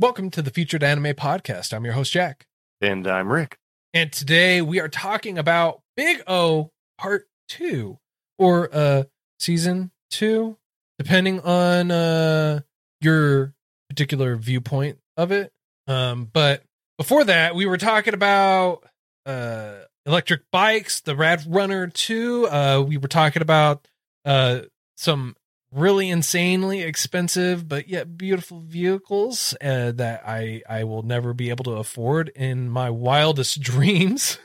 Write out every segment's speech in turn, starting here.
Welcome to the Featured Anime Podcast. I'm your host, Jack. And I'm Rick. And today we are talking about Big O Part 2 or uh Season 2, depending on uh your particular viewpoint of it. Um but before that, we were talking about uh electric bikes, the Rad Runner 2. Uh we were talking about uh some really insanely expensive but yet beautiful vehicles uh, that I I will never be able to afford in my wildest dreams.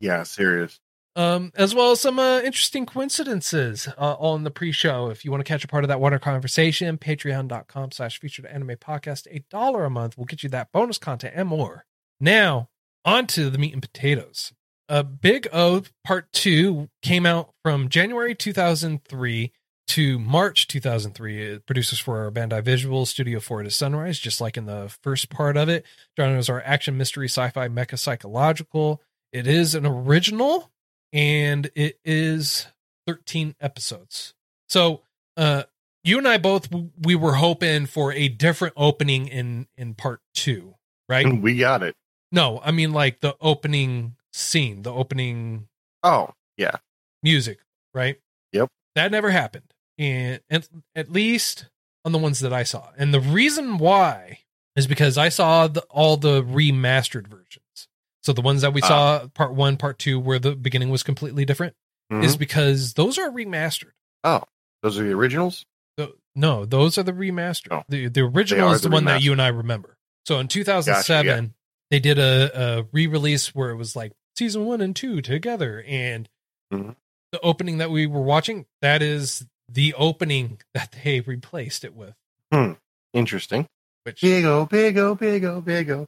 Yeah, serious. Um, as well as some uh, interesting coincidences uh, on the pre-show. If you want to catch a part of that water conversation, patreon.com slash featured anime podcast, a dollar a month will get you that bonus content and more. Now, on to the meat and potatoes. Uh, Big O Part 2 came out from January 2003 to March 2003. It produces for our Bandai Visual Studio Florida Sunrise, just like in the first part of it. Genres are action, mystery, sci-fi, mecha, psychological. It is an original, and it is 13 episodes. So, uh, you and I both we were hoping for a different opening in in part two, right? And we got it. No, I mean like the opening scene, the opening Oh, yeah. music, right? Yep. That never happened. And at, at least on the ones that I saw. And the reason why is because I saw the, all the remastered versions. So the ones that we Ah. saw, part one, part two, where the beginning was completely different, Mhm. is because those are remastered. oh, those are the originals? Tho- No, those are the remastered. Oh. The the original is the, the one that you and I remember. So in 2007, they did a, a re-release where it was like season one and two together, and Mhm. the opening that we were watching that is the opening that they replaced it with. Hmm. Interesting. Which Big O, big O, big O, big O.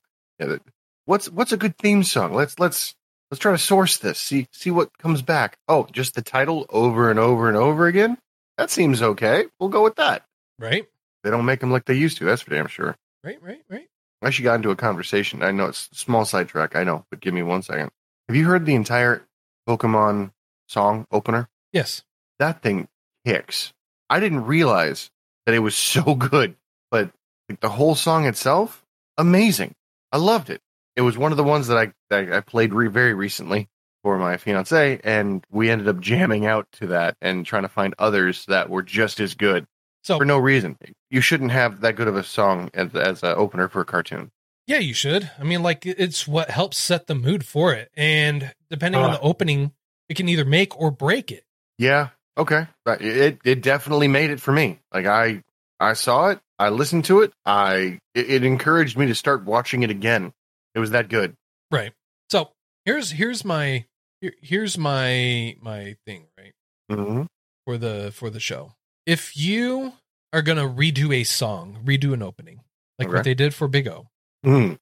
What's what's a good theme song? Let's let's let's try to source this. See see what comes back. Oh, just the title over and over and over again? That seems okay. We'll go with that. right, They don't make them like they used to, that's for damn sure. right, right, right. I actually got into a conversation. I know it's a small sidetrack, I know, but give me one second. Have you heard the entire Pokemon song opener? Yes, that thing kicks. I didn't realize that it was so good, but like, the whole song itself, amazing. I loved it. It was one of the ones that I that I played re- very recently for my fiance, and we ended up jamming out to that and trying to find others that were just as good so for no reason. You shouldn't have that good of a song as as an opener for a cartoon. yeah, you should. I mean, like it's what helps set the mood for it, and depending on Uh. the opening, it can either make or break it. Yeah, okay, it it definitely made it for me. Like I I saw it, I listened to it, I it, it encouraged me to start watching it again. It was that good. Right. So here's here's my here, here's my my thing right hmm for the for the show. If you are gonna redo a song, redo an opening, like what they did for Big O, Mm.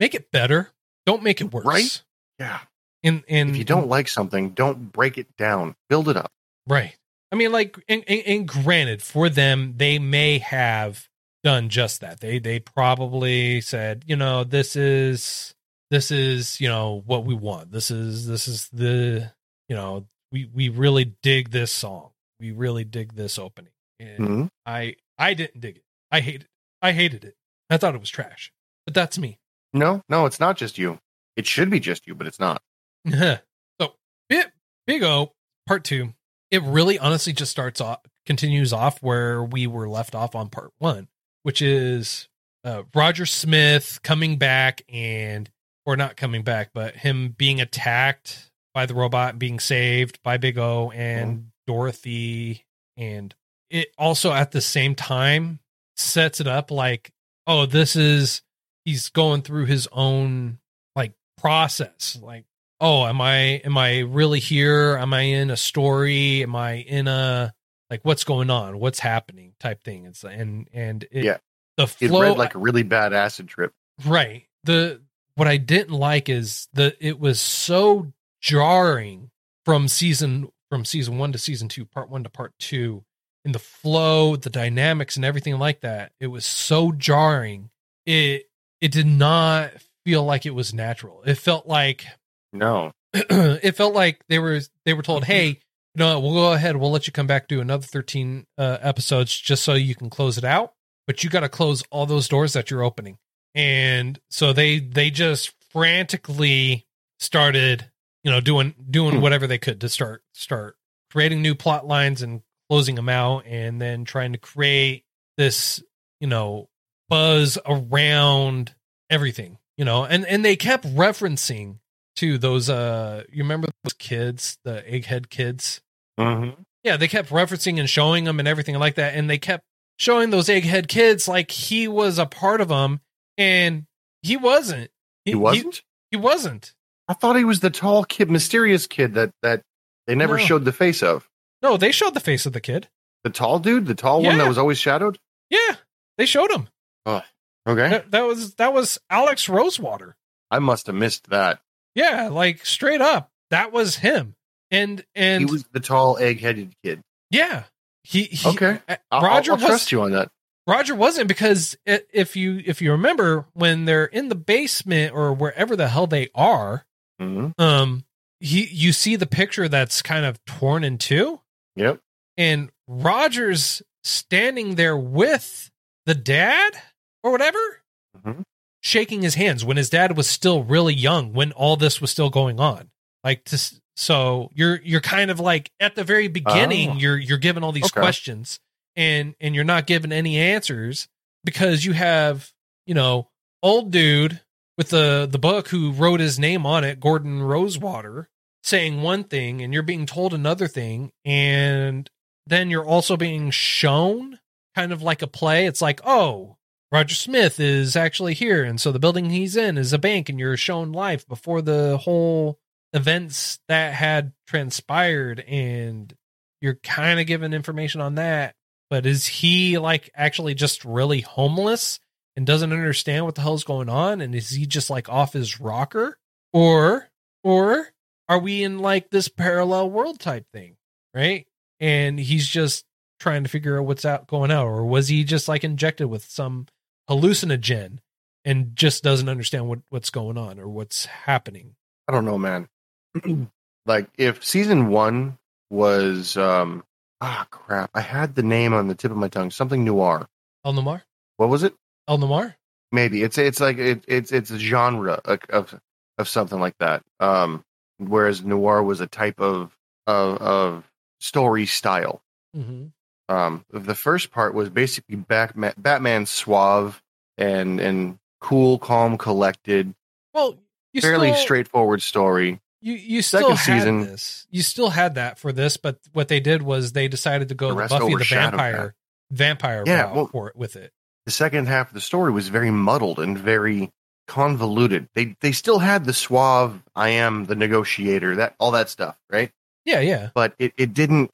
make it better. Don't make it worse. Right? Yeah. And and If you don't like something, don't break it down. Build it up. Right. I mean, like, and, and, and granted, for them, they may have done just that. They they probably said, you know, this is this is you know what we want. This is this is the you know we we really dig this song. We really dig this opening. And Mhm. I I didn't dig it. I hated it. I hated it. I thought it was trash. But that's me. No, no, it's not just you. It should be just you, but it's not. so big big O part two. It really honestly just starts off continues off where we were left off on part one, which is uh, Roger Smith coming back and or not coming back, but him being attacked by the robot and being saved by Big O and Dorothy. And it also at the same time sets it up like oh this is he's going through his own like process like oh am i am i really here am i in a story am i in a like what's going on, what's happening, type thing. It's and and it, Yeah. the It flow read like a really bad acid trip. right. The what I didn't like is the it was so jarring from season from season one to season two, part one to part two, in the flow, the dynamics, and everything like that. It was so jarring. It it did not feel like it was natural. It felt like No. it felt like they were they were told, "Hey, you know, we'll go ahead. We'll let you come back do another thirteen uh, episodes just so you can close it out, but you got to close all those doors that you're opening." And so they they just frantically started, you know, doing doing Hmm. whatever they could to start start creating new plot lines and closing them out, and then trying to create this, you know, buzz around everything, you know, and and they kept referencing to those uh you remember those kids the egghead kids Mm-hmm. yeah they kept referencing and showing them and everything like that and they kept showing those egghead kids like he was a part of them and he wasn't He wasn't. he, wasn't I thought he was the tall kid, mysterious kid that that they never No. showed the face of. no they showed the face of the kid The tall dude, the tall one that was always shadowed. yeah they showed him Oh, Okay, that, that was that was alex rosewater I must have missed that. Yeah like straight up that was him and and he was the tall, egg-headed kid. yeah he, he Okay. uh, I'll, roger I'll, I'll trust you on that. Roger wasn't because if you if you remember when they're in the basement or wherever the hell they are, hmm um, he you see the picture that's kind of torn in two, Yep. and Roger's standing there with the dad or whatever, Mhm. Shaking his hands when his dad was still really young when all this was still going on. Like to so you're you're kind of like at the very beginning Oh. you're you're given all these Okay. questions and and you're not given any answers because you have you know old dude with the the book who wrote his name on it Gordon Rosewater saying one thing and you're being told another thing and then you're also being shown kind of like a play it's like oh Roger Smith is actually here and so the building he's in is a bank and you're shown life before the whole events that had transpired and you're kind of given information on that but is he like actually just really homeless and doesn't understand what the hell's going on and is he just like off his rocker? Or or are we in like this parallel world type thing right? And he's just trying to figure out what's out going out or was he just like injected with some hallucinogen and just doesn't understand what what's going on or what's happening I don't know, man. like if season one was um ah crap, I had the name on the tip of my tongue. Something noir. el noir What was it? el noir Maybe it's it's like it, it's it's a genre of, of of something like that. Um, whereas noir was a type of of, of story style. mm-hmm. Um, the first part was basically Batman, Batman suave and and cool, calm, collected, well fairly still, straightforward story. You you still had season- this. You still had that for this, but what they did was they decided to go The the, Buffy the Vampire vampire Yeah, route well- for it with it. The second half of the story was very muddled and very convoluted. They they still had the suave, I am the negotiator, that all that stuff, right? Yeah, yeah. but it, it didn't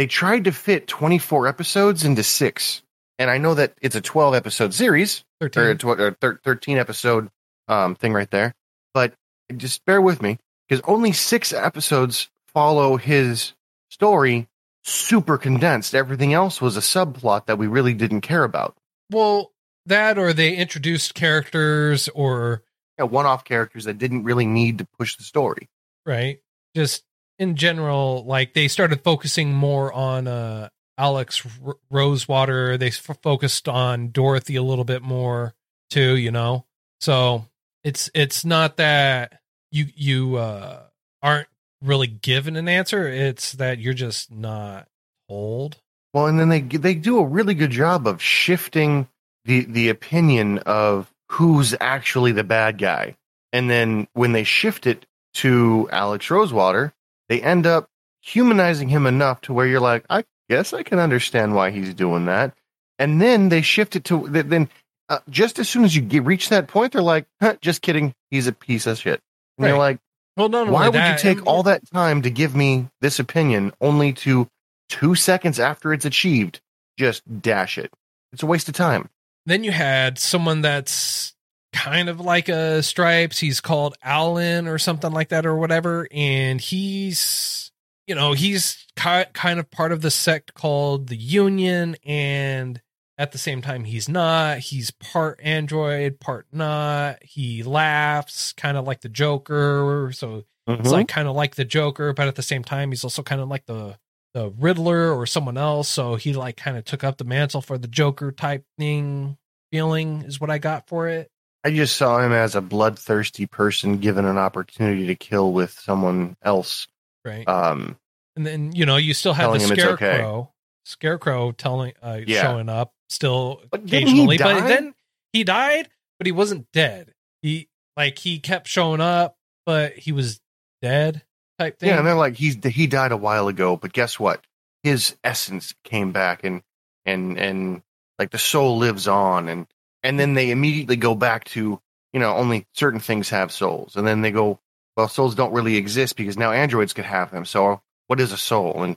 they tried to fit 24 episodes into six. And i know that it's a 12 episode series. Or a, or thir- 13 episode um, thing right there. But just bear with me because only six episodes follow his story super condensed. Everything else was a subplot that we really didn't care about. Well, that or they introduced characters or yeah, one-off characters that didn't really need to push the story. Right, just in general, like they started focusing more on uh Alex R- Rosewater. They f- focused on Dorothy a little bit more too, you know. So it's it's not that you you uh aren't really given an answer. It's that you're just not told. Well, and then they they do a really good job of shifting the the opinion of who's actually the bad guy. And then when they shift it to Alex Rosewater, they end up humanizing him enough to where you're like, I guess I can understand why he's doing that. And then they shift it to then uh, just as soon as you get, reach that point, they're like, huh, just kidding, he's a piece of shit. And you're like, Well, not why would you take all that time to give me this opinion only to two seconds after it's achieved, just dash it. It's a waste of time. Then you had someone that's kind of like a Stripes. He's called Alan or something like that or whatever. And he's, you know, he's ki- kind of part of the sect called the Union. And at the same time, he's not. He's part android, part not. He laughs kind of like the Joker. So it's Mhm. like kind of like the Joker, but at the same time, he's also kind of like the the Riddler or someone else. So he like kind of took up the mantle for the Joker type thing. Feeling is what I got for it. I just saw him as a bloodthirsty person given an opportunity to kill with someone else. Right. Um, and then you know you still have the it's okay. Scarecrow, Scarecrow telling uh, Yeah. showing up still But occasionally, but then he died, but he wasn't dead. He like he kept showing up, but he was dead type thing. yeah, and they're like, he's he died a while ago, but guess what? His essence came back, and and and like the soul lives on, and and then they immediately go back to you know only certain things have souls, and then they go, well, souls don't really exist because now androids could have them. So what is a soul? And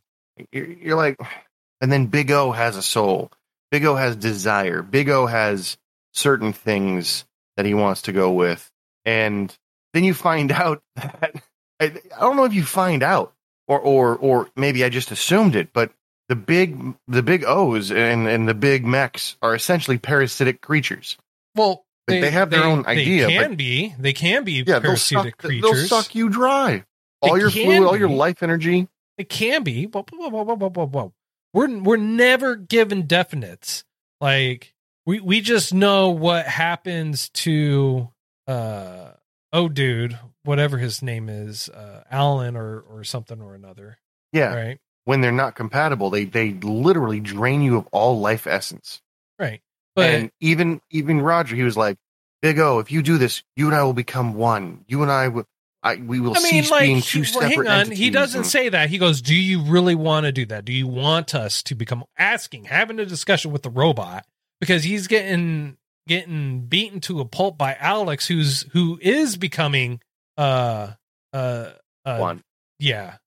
you're, you're like, and then Big O has a soul. Big O has desire. Big O has certain things that he wants to go with, and then you find out that I, I don't know if you find out or or or maybe I just assumed it, but the big the big O's and and the big mechs are essentially parasitic creatures. well, Like, they have their own idea, They can but- be. They can be Yeah, they'll suck, parasitic they'll suck you dry. All They your fluid, all your life energy. It can be. Whoa, whoa, whoa. We're we're never given definites. Like we we just know what happens to uh oh dude, whatever his name is, uh Alan or or something or another. Yeah, Right. When they're not compatible, they they literally drain you of all life essence. Right. But and even even Roger, he was like, "Big O, if you do this, you and I will become one. You and I will, I we will I mean, cease like, being he, two well, separate hang on. entities." He doesn't say that. He goes, "Do you really want to do that? Do you want us to become asking, having a discussion with the robot because he's getting getting beaten to a pulp by Alex, who's who is becoming uh uh, uh one. yeah,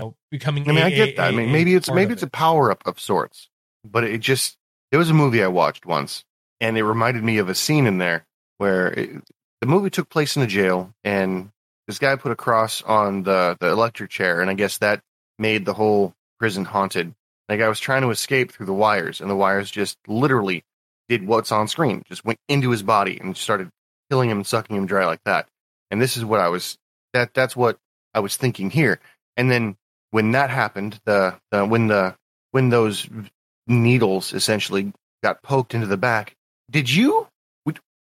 you know, becoming. I mean, a- I get that. I a- mean, maybe it's maybe it's a power up of sorts, but it just there was a movie I watched once, and it reminded me of a scene in there where it, the movie took place in a jail, and this guy put a cross on the the electric chair, and I guess that made the whole prison haunted. Like I was trying to escape through the wires, and the wires just literally did what's on screen, just went into his body and started killing him and sucking him dry like that. And this is what I was that that's what I was thinking here. And then when that happened, the, the when the when those needles essentially got poked into the back, did you?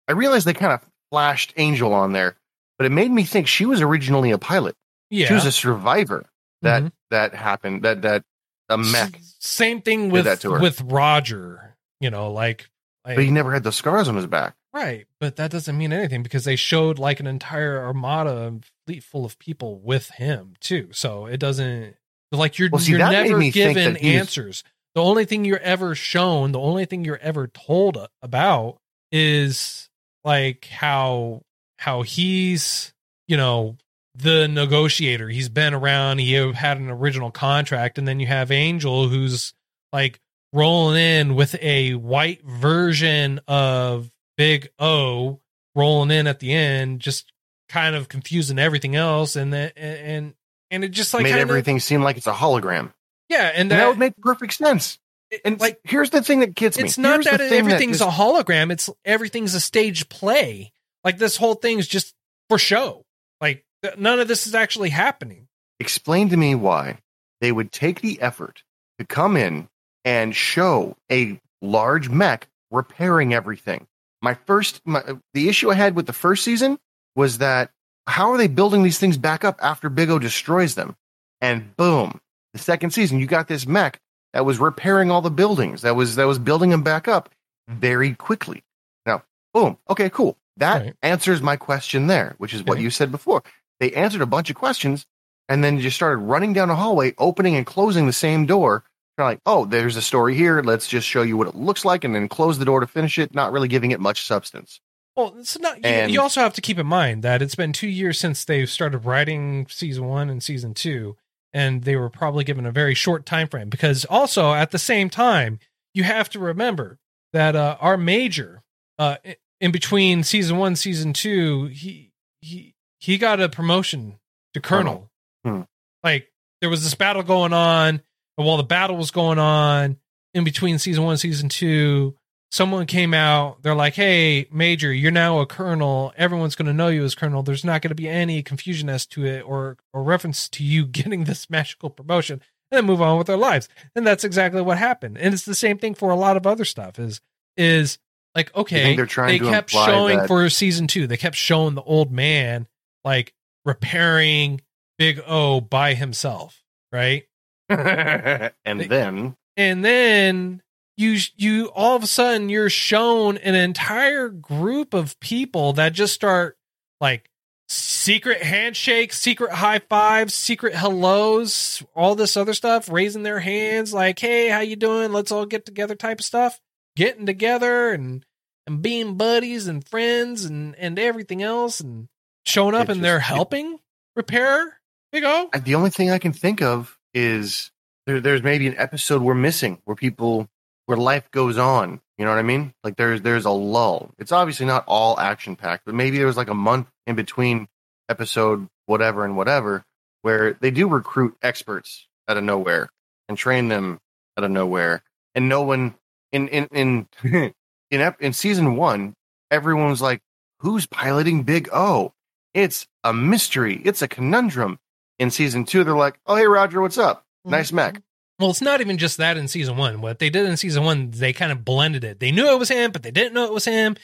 I realized they kind of flashed Angel on there, but it made me think she was originally a pilot. Yeah, She was a survivor. That Mhm. that happened. That that a mech, Same thing with with Roger. You know, like, like but he never had the scars on his back. Right, but that doesn't mean anything because they showed like an entire armada fleet full of people with him too. So it doesn't like you're Well, see, you're never given answers. The only thing you're ever shown, the only thing you're ever told about is like how how he's, you know, the negotiator. He's been around, he had an original contract and then you have Angel who's like rolling in with a white version of Big O rolling in at the end, just kind of confusing everything else, and then and and it just like Made kind everything seem like it's a hologram. yeah, and And that, that, would make perfect sense. And like here's the thing that gets me. it's not Here's that thing everything's a hologram; it's everything's a stage play. Like this whole thing's just for show. Like th- none of this is actually happening. explain to me why they would take the effort to come in and show a large mech repairing everything. My first, my, the issue I had with the first season was that how are they building these things back up after Big O destroys them? And boom, the second season, you got this mech that was repairing all the buildings, that was that was building them back up very quickly. Now, boom, okay, cool. That Right. answers my question there, which is what Okay. you said before. They answered a bunch of questions and then just started running down a hallway, opening and closing the same door. Kind of like, oh, there's a story here. Let's just show you what it looks like, and then close the door to finish it. Not really giving it much substance. Well, it's not. You, And- you also have to keep in mind that it's been two years since they've started writing season one and season two, and they were probably given a very short time frame because also at the same time you have to remember that uh, our major uh, in between season one season two he he he got a promotion to colonel Hmm. like there was this battle going on and while the battle was going on in between season one season two someone came out. They're like hey major you're now a colonel. Everyone's going to know you as colonel. There's not going to be any confusion as to it or or reference to you getting this magical promotion. And then move on with their lives. And that's exactly what happened. And it's the same thing for a lot of other stuff is is like okay they're trying they to kept showing that- for season two. They kept showing the old man like repairing big o by himself right and then and then you you all of a sudden you're shown an entire group of people that just start like secret handshakes secret high fives secret hellos all this other stuff raising their hands like hey how you doing? Let's all get together type of stuff. Getting together and and being buddies and friends and and everything else and showing up and they're helping repair. Big o? I- the only thing I can think of is there, there's maybe an episode we're missing where people where life goes on. You know what I mean? Like there's there's a lull. It's obviously not all action packed, but maybe there was like a month in between episode whatever and whatever where they do recruit experts out of nowhere and train them out of nowhere, and no one in in in in ep- in season one, everyone was like, "Who's piloting Big O?" It's a mystery. It's a conundrum. In season two, they're like, "Oh, hey, Roger, what's up? Mm-hmm. Nice mech." Well, it's not even just that in season one. What they did in season one, they kind of blended it. They knew it was him, but they didn't know it was him.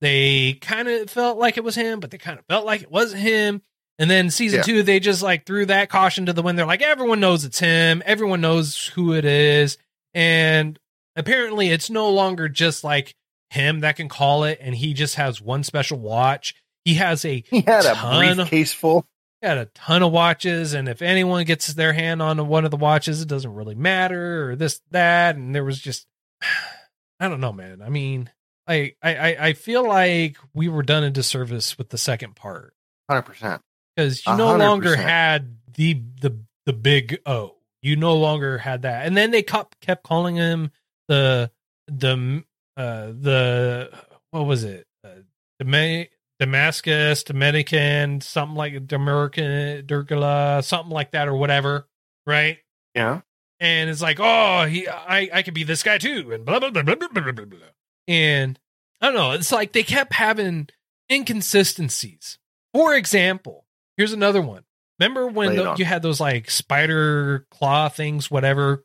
They kind of felt like it was him, but they kind of felt like it wasn't him. And then season Yeah. two, they just like threw that caution to the wind. They're like, everyone knows it's him. Everyone knows who it is. And apparently, it's no longer just like him that can call it. And he just has one special watch. He has a He had a briefcase full. Got a ton of watches and if anyone gets their hand on one of the watches it doesn't really matter or this that and there was just i don't know man. I mean I, I I- feel like we were done a disservice with the second part. Hundred percent. because you A no longer had the the the big O. You no longer had that, and then they kept kept calling him the the uh the what was it? Uh, Dama- Damascus Dominican something like Dominican Durgala something like that or whatever, right? Yeah. and it's like, oh, he, I, I could be this guy too, and blah blah blah blah blah blah blah. blah. And I don't know. It's like they kept having inconsistencies. For example, here's another one. Remember when the, on. you had those like spider claw things, whatever,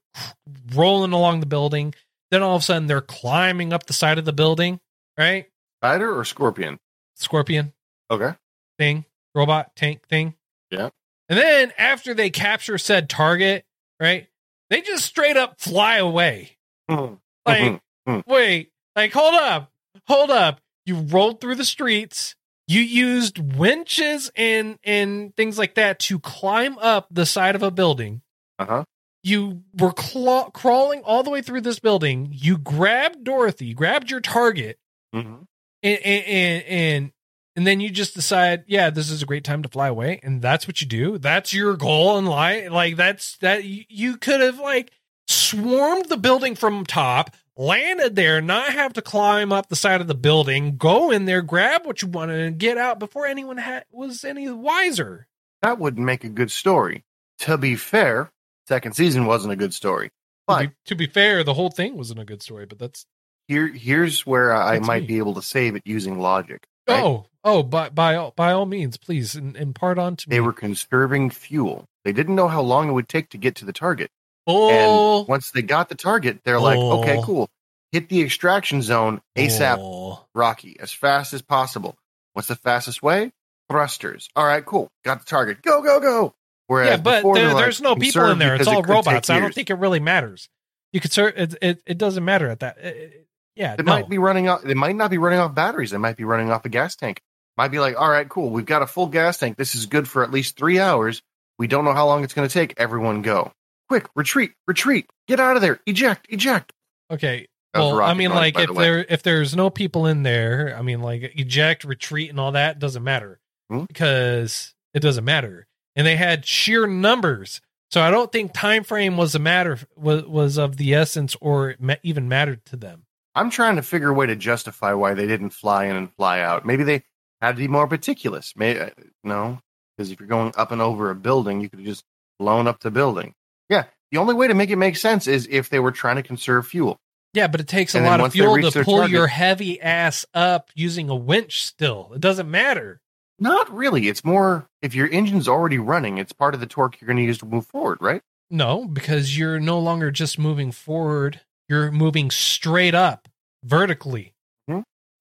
rolling along the building? Then all of a sudden they're climbing up the side of the building, right? Spider or scorpion? Scorpion Okay. thing, robot tank thing. Yeah. And then after they capture said target, right? They just straight up fly away. Mhm. Like, Mhm. wait, like, hold up, hold up. You rolled through the streets. You used winches and and things like that to climb up the side of a building. Uh-huh. You were claw- crawling all the way through this building. You grabbed Dorothy, grabbed your target, Mhm. And and and, and then you just decide, yeah, this is a great time to fly away, and that's what you do. That's your goal in life. Like that's that you, could have like swarmed the building from top, landed there, not have to climb up the side of the building, go in there, grab what you wanted, and get out before anyone was any wiser. That wouldn't make a good story. To be fair, second season wasn't a good story. To But be, to be fair, the whole thing wasn't a good story, but that's here here's where I That's might me. be able to save it using logic. right? oh oh by by all by all means, please impart on to me. They were conserving fuel. They didn't know how long it would take to get to the target. oh, And once they got the target, they're like, okay, Oh. cool. Hit the extraction zone ASAP, oh. Rocky, as fast as possible. What's the fastest way? Thrusters. All right, cool. Got the target. Go, go, go. Whereas yeah, but there, like, there's no people in there. It's because it all robots. I don't think it really matters. You could ser- it, it. It doesn't matter at that. it- yeah, It no. might be running off. They might not be running off batteries. They might be running off a gas tank. Might be like, all right, cool. We've got a full gas tank. This is good for at least three hours. We don't know how long it's going to take. Everyone go. Quick, retreat, retreat. Get out of there. Eject, eject. okay. Well, I mean, noise, like if the there if there's no people in there, I mean, like eject, retreat, and all that doesn't matter Hmm? because it doesn't matter. And they had sheer numbers, So I don't think time frame was a matter was was of the essence or even mattered to them. I'm trying to figure a way to justify why they didn't fly in and fly out. Maybe they had to be more meticulous. Maybe uh, no, because if you're going up and over a building, you could have just blown up the building. Yeah, the only way to make it make sense is if they were trying to conserve fuel. Yeah, but it takes a And then lot of fuel to pull target- your heavy ass up using a winch. Still, it doesn't matter. Not really. It's more if your engine's already running, it's part of the torque you're going to use to move forward, right? No, because you're no longer just moving forward; you're moving straight up vertically.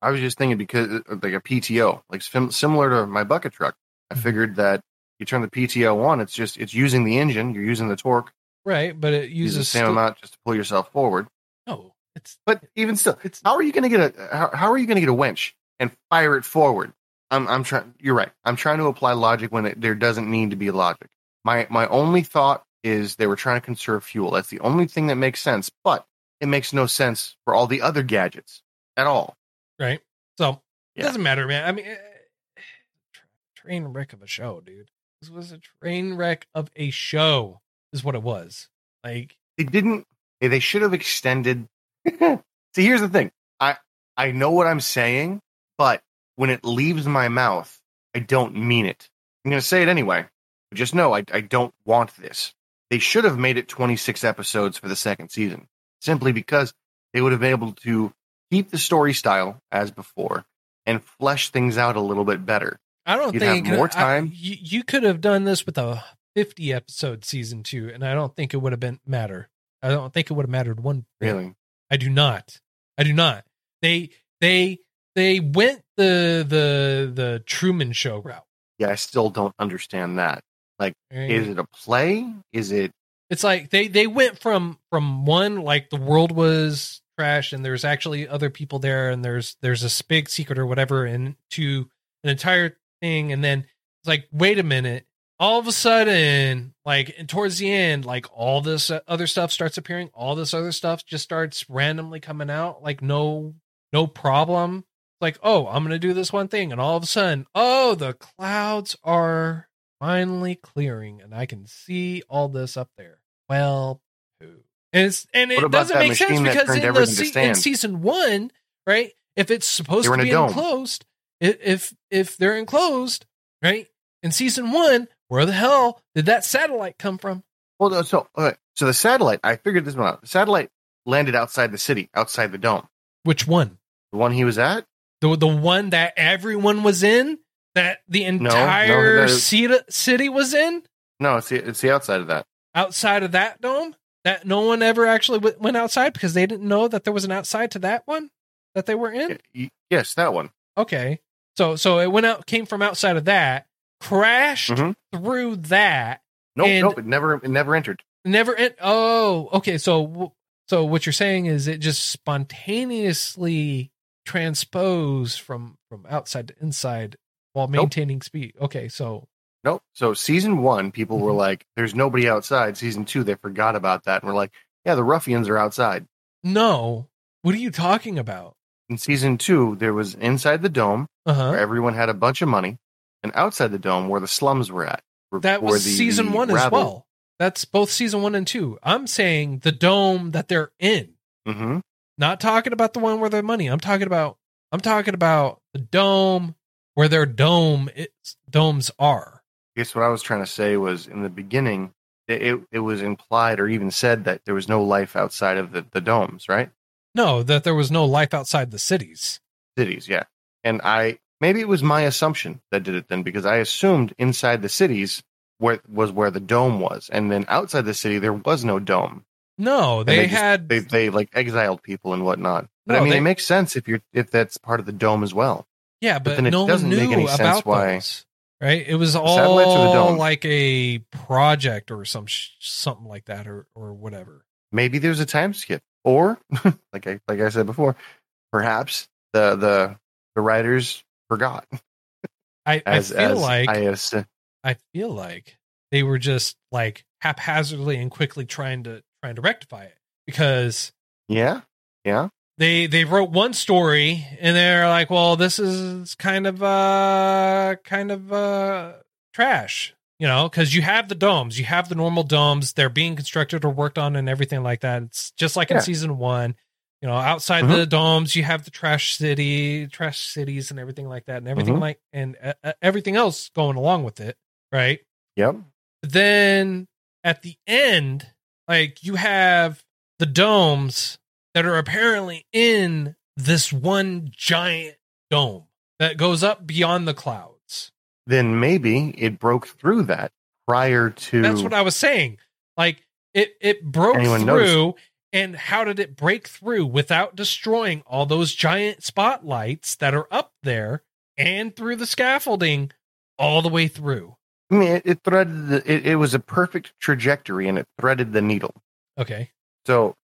I was just thinking because uh, like a PTO, like similar to my bucket truck. I Mhm. figured that you turn the PTO on, it's just it's using the engine, you're using the torque, Right, but it uses the same sti- amount just to pull yourself forward. No, it's But even still, It's- how are you going to get a how, how are you going to get a winch and fire it forward? I'm I'm trying. You're right. I'm trying to apply logic when it, there doesn't need to be logic. My my only thought is they were trying to conserve fuel. That's the only thing that makes sense. But it makes no sense for all the other gadgets at all. right. So it Yeah. doesn't matter, man. I mean, eh, train wreck of a show, dude. This was a train wreck of a show, is what it was. Like, They didn't. They they should have extended. See, here's the thing. I I know what I'm saying, but when it leaves my mouth, I don't mean it. I'm going to say it anyway. But just know I I don't want this. They should have made it 26 episodes for the second season, simply because they would have been able to keep the story style as before and flesh things out a little bit better. I don't You'd have think more I- time. you, you could have done this with a 50 episode season two, and I don't think it would have been matter. I don't think it would have mattered one. Really, I do not. I do not. They they they went the the the Truman Show route. yeah, I still don't understand that. right? Is it a play? Is it It's like they they went from from one like the world was trash and there's actually other people there and there's there's a big secret or whatever and to an entire thing. And then it's like wait a minute. All of a sudden like and towards the end like all this other stuff starts appearing. All this other stuff just starts randomly coming out. Like no no problem. Like oh i'm gonna do this one thing. And all of a sudden oh the clouds are finally clearing and i can see all this up there well and it's and it doesn't make sense because in the se- in season one right if it's supposed to be enclosed if if they're enclosed right in season one where the hell did that satellite come from Well, no, so okay. so the satellite. I figured this one out. The satellite landed outside the city, outside the dome. which one The one he was at. the the one that everyone was in that the no, entire that- city, city was in No, it's the it's the outside of that. Outside of that dome that no one ever actually w- went outside because they didn't know that there was an outside to that one that they were in Yes, that one. okay so so it went out came from outside of that crashed Mhm. through that Nope, nope. It never it never entered. never en- oh okay so so what you're saying is it just spontaneously transposed from from outside to inside while Nope. maintaining speed okay so Nope. So season one, people were Mhm. like, "There's nobody outside." Season two, they forgot about that and we're like, "Yeah, the ruffians are outside." no what are you talking about In season two, there was inside the dome uh-huh where everyone had a bunch of money, and outside the dome where the slums were at. where- that was the- season one as well that's both season one and two i'm saying the dome that they're in Mhm. not talking about the one where the money i'm talking about i'm talking about the dome where their dome is, domes are guess what I was trying to say was in the beginning, it, it, was implied or even said that there was no life outside of the, the domes, right? no that there was no life outside the cities Cities, yeah. And I maybe it was my assumption that did it then because I assumed inside the cities where was where the dome was, and then outside the city there was no dome. no And they, just- had they they like exiled people and whatnot. But I mean, they- it makes sense if you're if that's part of the dome as well. yeah but, then it no doesn't make any sense why- those right? It was satellites or the all like a project or some sh- something like that or or whatever. Maybe there's a time skip, or like I like I said before, perhaps the the the writers forgot. i, As I feel like I I feel like they were just like haphazardly and quickly trying to trying to rectify it because yeah yeah they they wrote one story and they're like, well, this is kind of uh kind of uh trash. You know, because you have the domes, you have the normal domes. They're being constructed or worked on and everything like that. It's just like in season one. You know, outside Mhm. the domes, you have the trash city, trash cities, and everything like that, and everything Mhm. like and uh, uh, everything else going along with it, right? Yep. then at the end, like you have the domes that are apparently in this one giant dome that goes up beyond the clouds. Then maybe it broke through that prior to. That's what I was saying. Like it it broke Anyone through and how did it break through without destroying all those giant spotlights that are up there and through the scaffolding all the way through? I mean, it, it threaded. The, it, it was a perfect trajectory, and it threaded the needle. Okay. So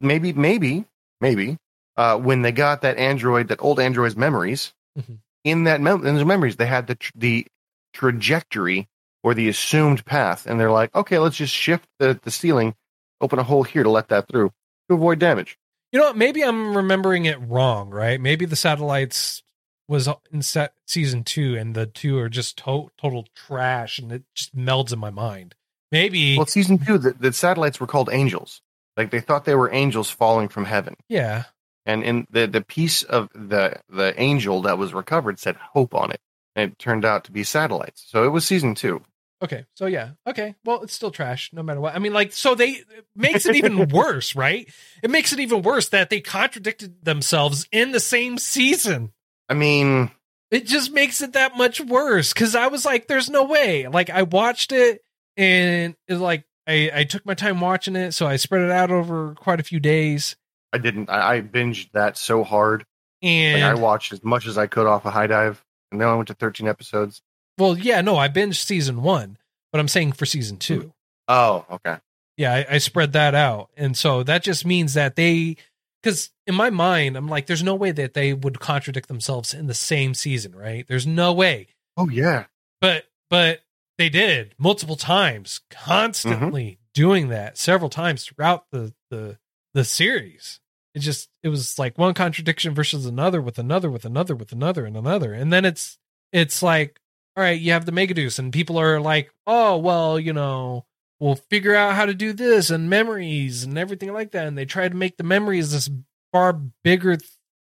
maybe, maybe, maybe, uh, when they got that android, that old android's memories, Mhm. in that mem- in those memories, they had the tr- the trajectory or the assumed path, and they're like, okay, let's just shift the the ceiling, open a hole here to let that through to avoid damage. You know, what? maybe I'm remembering it wrong, right? Maybe the satellites was in set season two, and the two are just to- total trash, and it just melds in my mind. Maybe, Well, season two, the, the satellites were called angels. Like they thought they were angels falling from heaven. yeah, and in the the piece of the the angel that was recovered said hope on it and it turned out to be satellites so it was season two okay, so yeah, okay. Well, it's still trash, no matter what. I mean, like, so they it makes it even worse, right? It makes it even worse that they contradicted themselves in the same season. i mean it just makes it that much worse because i was like there's no way like i watched it and it was like I, I took my time watching it so i spread it out over quite a few days. I didn't i, I binged that so hard. Like, and i watched as much as i could off a high dive and then i went to 13 episodes. Well yeah no i binged season one but i'm saying for season two. Mm-hmm. Oh okay. Yeah I, I spread that out and so that just means that they because in my mind i'm like there's no way that they would contradict themselves in the same season right? There's no way. Oh yeah. But but they did multiple times constantly doing that several times throughout the the the series. It just it was like one contradiction versus another with another with another with another and another. And then it's it's like all right you have the megadeus and people are like oh well you know we'll figure out how to do this and memories and everything like that. And they try to make the memories this far bigger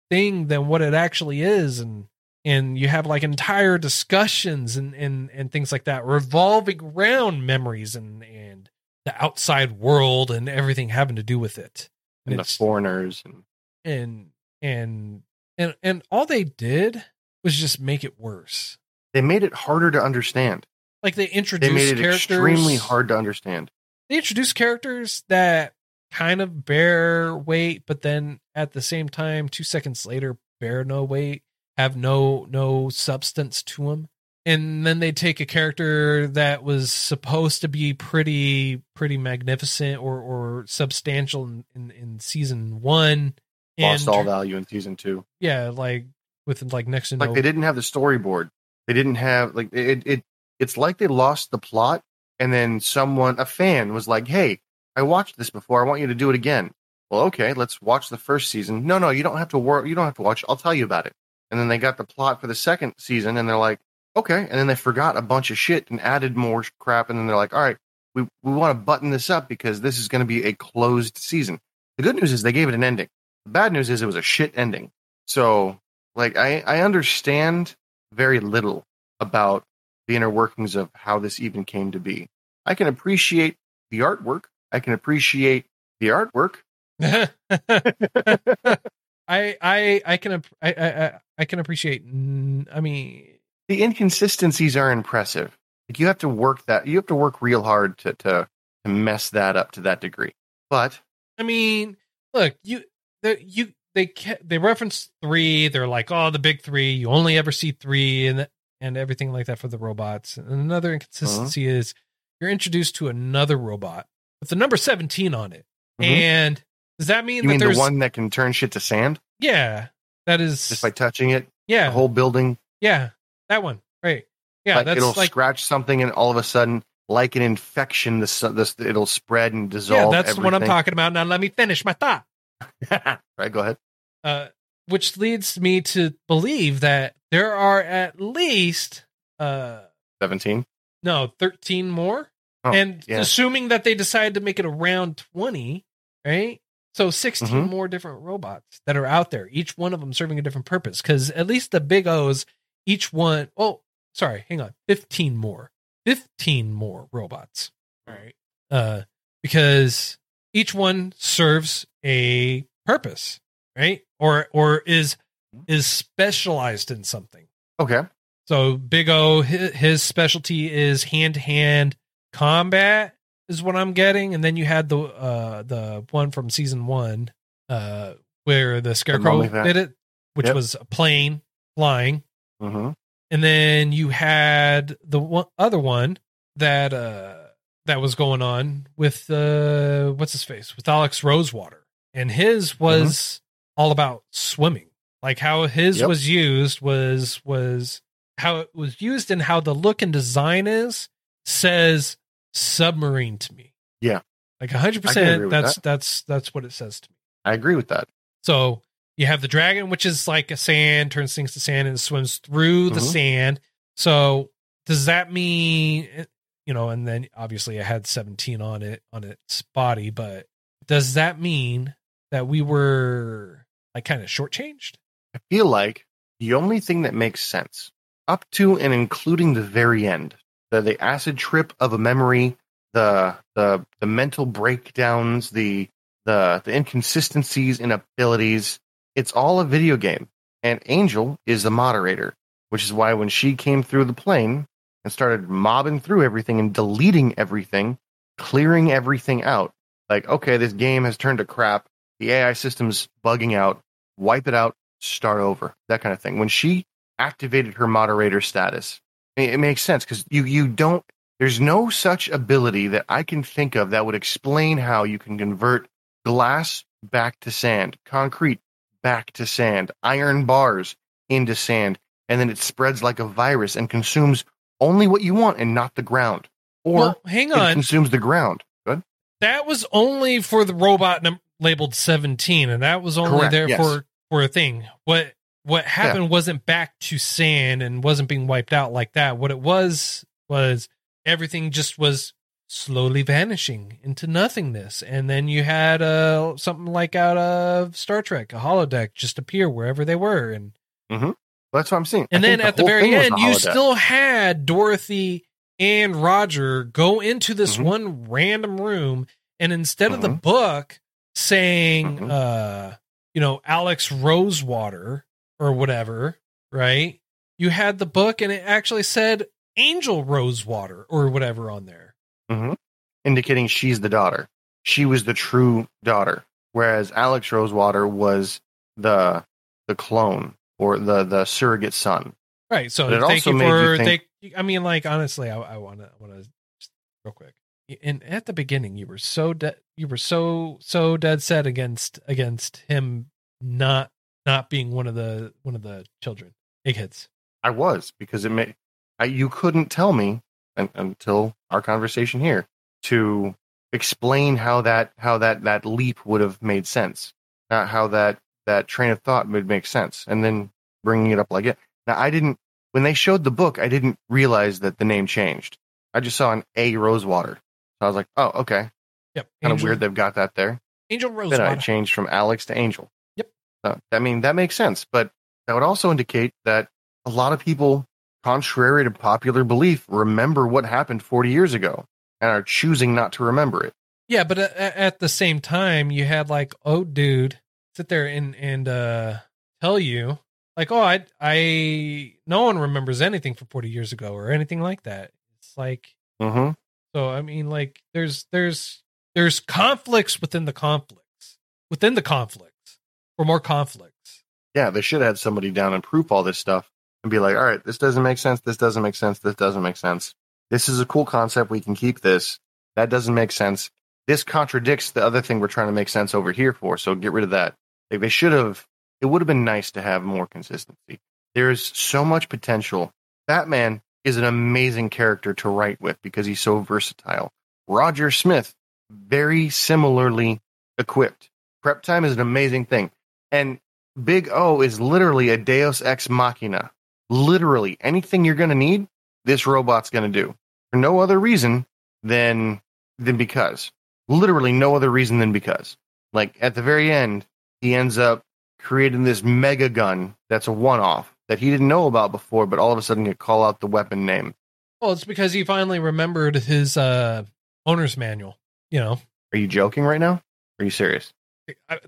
thing than what it actually is. And and you have like entire discussions and and and things like that revolving around memories and and the outside world and everything having to do with it. And the foreigners and and and and and all they did was just make it worse. They made it harder to understand. Like they introduced they made it characters extremely hard to understand. They introduced characters that kind of bear weight but then at the same time 2 seconds later bear no weight have no no substance to them and then they take a character that was supposed to be pretty pretty magnificent or or substantial in in, in season 1 lost all value in season two. Yeah like with like next to like no they didn't have the storyboard. They didn't have like it, it it's like they lost the plot and then someone a fan was like hey i watched this before. I want you to do it again. Well okay let's watch the first season. No no you don't have to work you don't have to watch. I'll tell you about it and then they got the plot for the second season and they're like okay and then they forgot a bunch of shit and added more crap and then they're like all right we, we want to button this up because this is going to be a closed season the good news is they gave it an ending the bad news is it was a shit ending so like i i understand very little about the inner workings of how this even came to be. I can appreciate the artwork. I can appreciate the artwork. I I I can I I I can appreciate. I mean, The inconsistencies are impressive. Like you have to work that. You have to work real hard to to to mess that up to that degree. But I mean, look, you the you they they reference three. They're like, oh, the big three. You only ever see three, and and everything like that for the robots. And another inconsistency is you're introduced to another robot with the number seventeen on it. Mhm. And does that mean you that mean the there's one that can turn shit to sand yeah that is just by touching it? yeah The whole building. yeah that one right yeah like, that's it'll like scratch something, and all of a sudden, like an infection, this this it'll spread and dissolve. yeah that's what I'm talking about. Now let me finish my thought. right, go ahead. uh, which leads me to believe that there are at least uh, Seventeen. no, 13 more. Oh, and yeah. assuming that they decide to make it around 20, right? So 16 Mhm. more different robots that are out there, each one of them serving a different purpose. Because at least the big O's, each one, oh, sorry, hang on, 15 more, 15 more robots. All right. Uh, because each one serves a purpose, right? Or, or is, is specialized in something. Okay. So Big O, his, his specialty is hand to hand combat, is what I'm getting, and then you had the uh the one from season one, uh, where the Scarecrow Bat. did it, which Yep. was a plane flying, hmm and then you had the one, other one that uh that was going on with uh what's his face? With Alex Rosewater, and his was all about swimming, like how his Yep. was used was was how it was used and how the look and design is says submarine to me. Yeah. like hundred I can agree percent. That's that. that's that's what it says to me. I agree with that. So you have the dragon, which is like a sand, turns things to sand and swims through the Mhm. sand. So does that mean, you know, and then obviously it had 17 on it, on its body, but does that mean that we were like kind of shortchanged? I feel like the only thing that makes sense, up to and including the very end, the the acid trip of a memory, the the the mental breakdowns, the the the inconsistencies in abilities, it's all a video game. And Angel is the moderator, which is why when she came through the plane and started mobbing through everything and deleting everything, clearing everything out, like, okay, this game has turned to crap. The AI system's bugging out. Wipe it out start over, that kind of thing. When she activated her moderator status, it, makes sense because you you don't. There's no such ability that I can think of that would explain how you can convert glass back to sand, concrete back to sand, iron bars into sand, and then it spreads like a virus and consumes only what you want and not the ground. Or well, hang it on. consumes the ground. Good. that was only for the robot num- labeled 17 and that was only Correct, there yes. for for a thing what what happened wasn't back to sand and wasn't being wiped out like that what it was was everything just was slowly vanishing into nothingness and then you had uh something like out of star trek a holodeck just appear wherever they were and mm-hmm. That's what I'm saying. and I then at the whole very end, you still had Dorothy and Roger go into this Mhm. one random room, and instead of the Mhm. book saying, Mhm. uh, you know, Alex Rosewater or whatever, right? You had the book, and it actually said Angel Rosewater or whatever on there. Mm-hmm. indicating she's the daughter. She was the true daughter, whereas Alex Rosewater was the the clone or the the surrogate son. Right. So it thank also you made you think- thank. I mean, like honestly, I, I want to want to real quick. And at the beginning, you were so dead. You were so so dead set against against him not not being one of the one of the children, eggheads. I was because it made I, you couldn't tell me un, until our conversation here to explain how that how that that leap would have made sense, not how that that train of thought would make sense, and then bringing it up like it. Now I didn't when they showed the book, I didn't realize that the name changed. I just saw an A Rosewater, so I was like, oh okay, Yep. kind of weird they've got that there. Angel Rosewater. Then I changed from Alex to Angel. So, I mean, that makes sense, but that would also indicate that a lot of people, contrary to popular belief, remember what happened 40 years ago and are choosing not to remember it. Yeah, but a- at the same time, you had like, oh, dude, sit there and and uh tell you like, oh, I I no one remembers anything from forty years ago or anything like that. It's like, hmm so I mean, like, there's there's there's conflicts within the conflicts within the conflicts or more conflicts. Yeah, they should have somebody down and proof all this stuff and be like, all right, this doesn't make sense. This doesn't make sense. This doesn't make sense. This is a cool concept. We can keep this. That doesn't make sense. This contradicts the other thing we're trying to make sense over here for. So get rid of that. Like they should have, it would have been nice to have more consistency. There's so much potential. Batman is an amazing character to write with because he's so versatile. Roger Smith, very similarly equipped. Prep time is an amazing thing. And Big O is literally a Deus ex machina. Literally, anything you're going to need, this robot's going to do. for no other reason than than because. Literally no other reason than because. Like at the very end, he ends up creating this mega gun that's a one off that he didn't know about before, but all of a sudden you call out the weapon name. Well, it's because he finally remembered his uh, owner's manual. You know, Are you joking right now? Are you serious?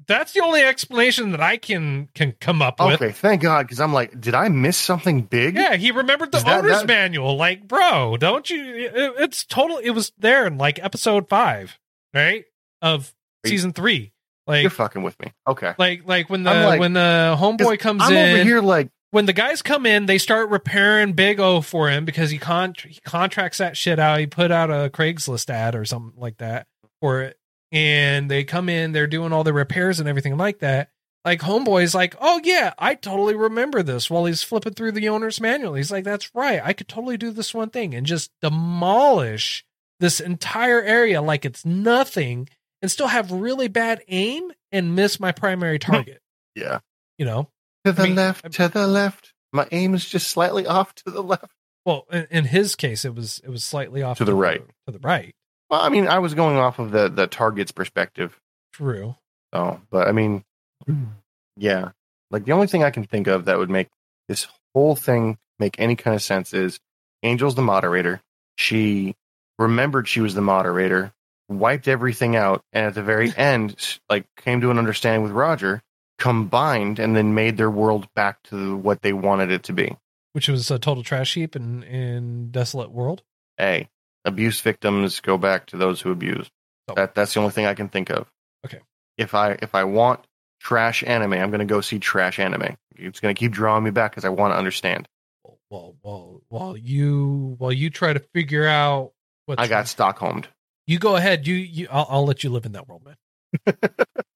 That's the only explanation that I can can come up with. Okay, thank God, because I'm like, did I miss something big? Yeah, he remembered the that- owner's that- manual. Like, bro, don't you? it- it's total. It was there in like episode five, right, of season three. Like, You're fucking with me. Okay. like, like when the like- when the homeboy comes I'm in. over here like, when the guys come in, they start repairing Big O for him because he con he contracts that shit out. He put out a Craigslist ad or something like that for it, and they come in, they're doing all the repairs and everything like that. Like homeboy's like, oh yeah, I totally remember this. While he's flipping through the owner's manual, he's like, that's right, I could totally do this one thing and just demolish this entire area like it's nothing, and still have really bad aim and miss my primary hmm. target. yeah. you know, To the mean, left, I'm- to the left. My aim is just slightly off to the left. Well, in, in his case, it was it was slightly off To the right. To the right. Well, I mean, I was going off of the the target's perspective. True. Oh, but I mean, yeah. Like the only thing I can think of that would make this whole thing make any kind of sense is Angel's the moderator. She remembered she was the moderator, wiped everything out, and at the very end, like came to an understanding with Roger, combined, and then made their world back to what they wanted it to be. Which was a total trash heap in in desolate world. A abuse victims go back to those who abuse. Oh. That that's the only thing I can think of. Okay. If I if I want trash anime, I'm going to go see trash anime. It's going to keep drawing me back because I want to understand. Well, well, well, while you while you try to figure out what I got Stockholmed. you go ahead. You you I'll, I'll let you live in that world, man.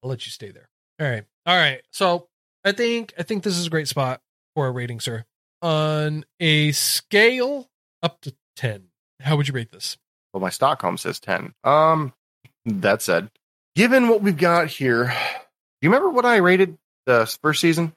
I'll let you stay there. All right, all right. So I think I think this is a great spot for a rating, sir. On a scale up to ten, how would you rate this? Well, my Stockholm says ten. Um, that said, given what we've got here, do you remember what I rated the first season?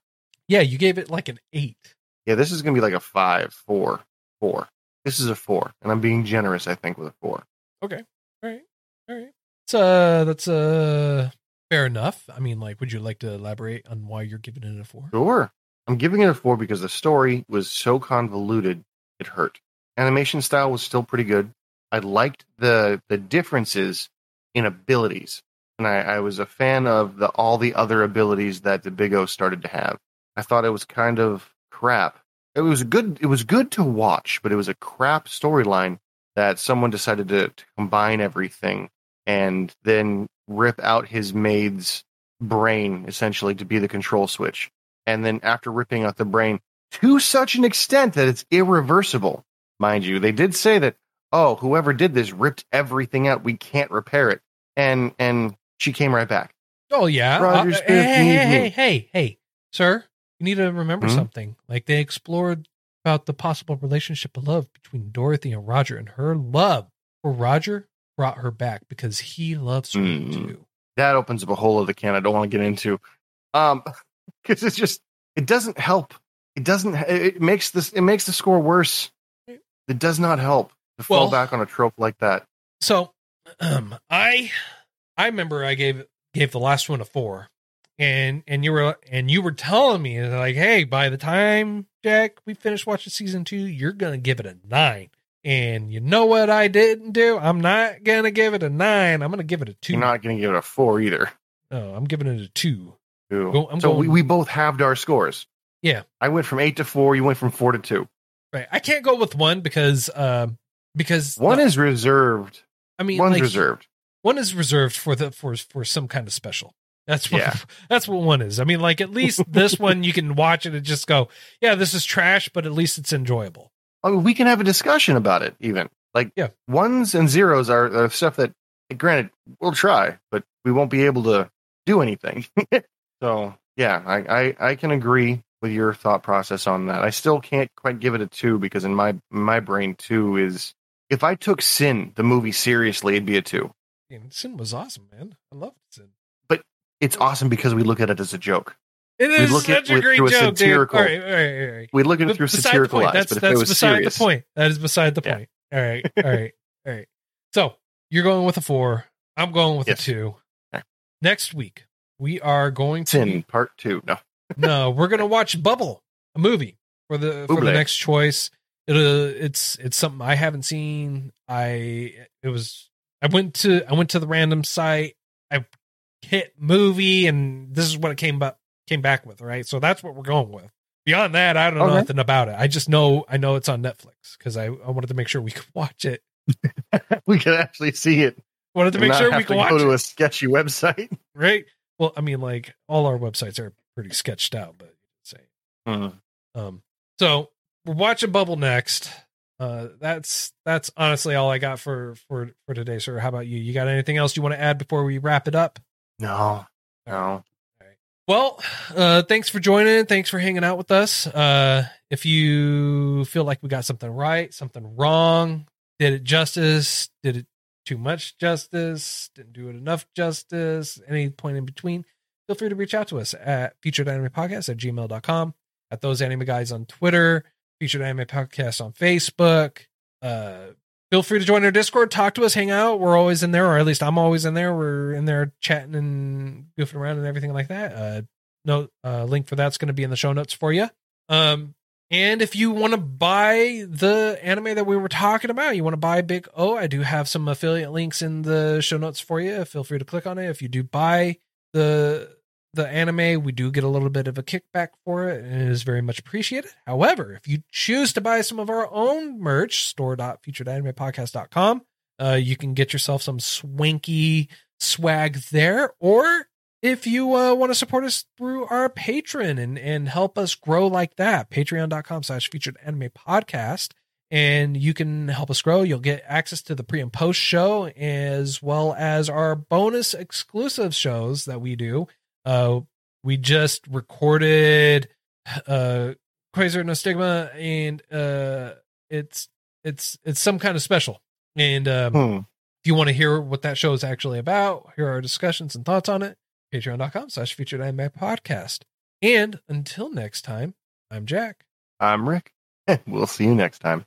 Yeah, you gave it like an eight. Yeah, this is going to be like a five, four, four. This is a four, and I'm being generous. I think with a four. Okay. All right. All right. It's uh that's uh fair enough. I mean, like, would you like to elaborate on why you're giving it a four? Sure. I'm giving it a four because the story was so convoluted it hurt. Animation style was still pretty good. I liked the the differences in abilities. And I, I was a fan of the all the other abilities that the Big O started to have. I thought it was kind of crap. It was good it was good to watch, but it was a crap storyline that someone decided to, to combine everything and then rip out his maid's brain essentially to be the control switch and then after ripping out the brain to such an extent that it's irreversible, mind you. They did say that, oh, whoever did this ripped everything out. We can't repair it. And and she came right back. Oh yeah. Roger Uh, hey, hey, hey, hey, hey, hey, sir. You need to remember Hmm? something. Like they explored about the possible relationship of love between Dorothy and Roger, and her love for Roger brought her back because he loves her Hmm. too. That opens up a whole other can I don't want to get into. Um because it's just it doesn't help. It doesn't it it makes this it makes the score worse. It does not help to fall Well- back on a trope like that. So, um, I I remember I gave gave the last one a four, and and you were and you were telling me like, hey, by the time Jack we finish watching season two, you're gonna give it a nine. And you know what I didn't do? I'm not gonna give it a nine. I'm gonna give it a 2 You're not going to give it a four either. No, I'm giving it a two. Go- I'm so we, we both halved our scores. Yeah. I went from eight to four. You went from four to two. Right. I can't go with one because um because One is reserved. I mean One's like, reserved. one is reserved for the for for some kind of special. That's what Yeah. that's what one is. I mean, like at least this one you can watch it and just go, yeah, this is trash, but at least it's enjoyable. I mean, we can have a discussion about it. Even like Yeah. ones and zeros are, are stuff that, granted, we'll try, but we won't be able to do anything. so yeah, I, I I can agree your thought process on that. I still can't quite give it a two because in my my brain two is if I took Sin the movie seriously, it'd be a two. And Sin was awesome, man. I love Sin. But it's awesome because we look at it as a joke. It is look at such a great through a joke, dude. All right, all right, all right. We look at it through satirical point. eyes, That's but if that's it was beside serious, the point. That is beside the Yeah. point. All right. All right. All right. So you're going with a four. I'm going with Yes. a two. Okay. Next week, we are going to Sin part two. No. No, we're gonna watch Bubble, a movie for the for the next choice. It, uh, it's it's something I haven't seen. I it was I went to I went to the random site. I hit movie, and this is what it came up came back with. Right, so that's what we're going with. Beyond that, I don't know Okay. nothing about it. I just know I know it's on Netflix because I, I wanted to make sure we could watch it. we could actually see it. Wanted to make sure we could watch go to it. a sketchy website. right. Well, I mean, like all our websites are pretty sketched out, but say Um, so we're watching Bubble next. Uh, that's that's honestly all I got for for for today, sir. How about you? You got anything else you want to add before we wrap it up? No. No. Well, uh, thanks for joining. Thanks for hanging out with us. Uh, if you feel like we got something right, something wrong, did it justice, did it too much justice, didn't do it enough justice, any point in between, feel free to reach out to us at featured anime podcast at gmail.com, at those anime guys on Twitter, featured anime podcast on Facebook. Uh, feel free to join our Discord, talk to us, hang out. We're always in there, or at least I'm always in there. We're in there chatting and goofing around and everything like that. Uh, no uh, link for that's going to be in the show notes for you. Um, and if you want to buy the anime that we were talking about, you want to buy Big O, I do have some affiliate links in the show notes for you. Feel free to click on it. If you do buy the the anime, we do get a little bit of a kickback for it, and it is very much appreciated. However, if you choose to buy some of our own merch, store.featuredanimepodcast.com, uh, you can get yourself some swanky swag there, or if you uh, want to support us through our Patreon and, and help us grow like that, patreon.com slash featured anime podcast. And you can help us grow. You'll get access to the pre and post show as well as our bonus exclusive shows that we do. Uh, we just recorded uh Kaze no Stigma and uh it's it's it's some kind of special. And um Hmm. if you want to hear what that show is actually about, here are our discussions and thoughts on it. Patreon.com slash featured anime podcast. And until next time, I'm Jack. I'm Rick. we'll see you next time.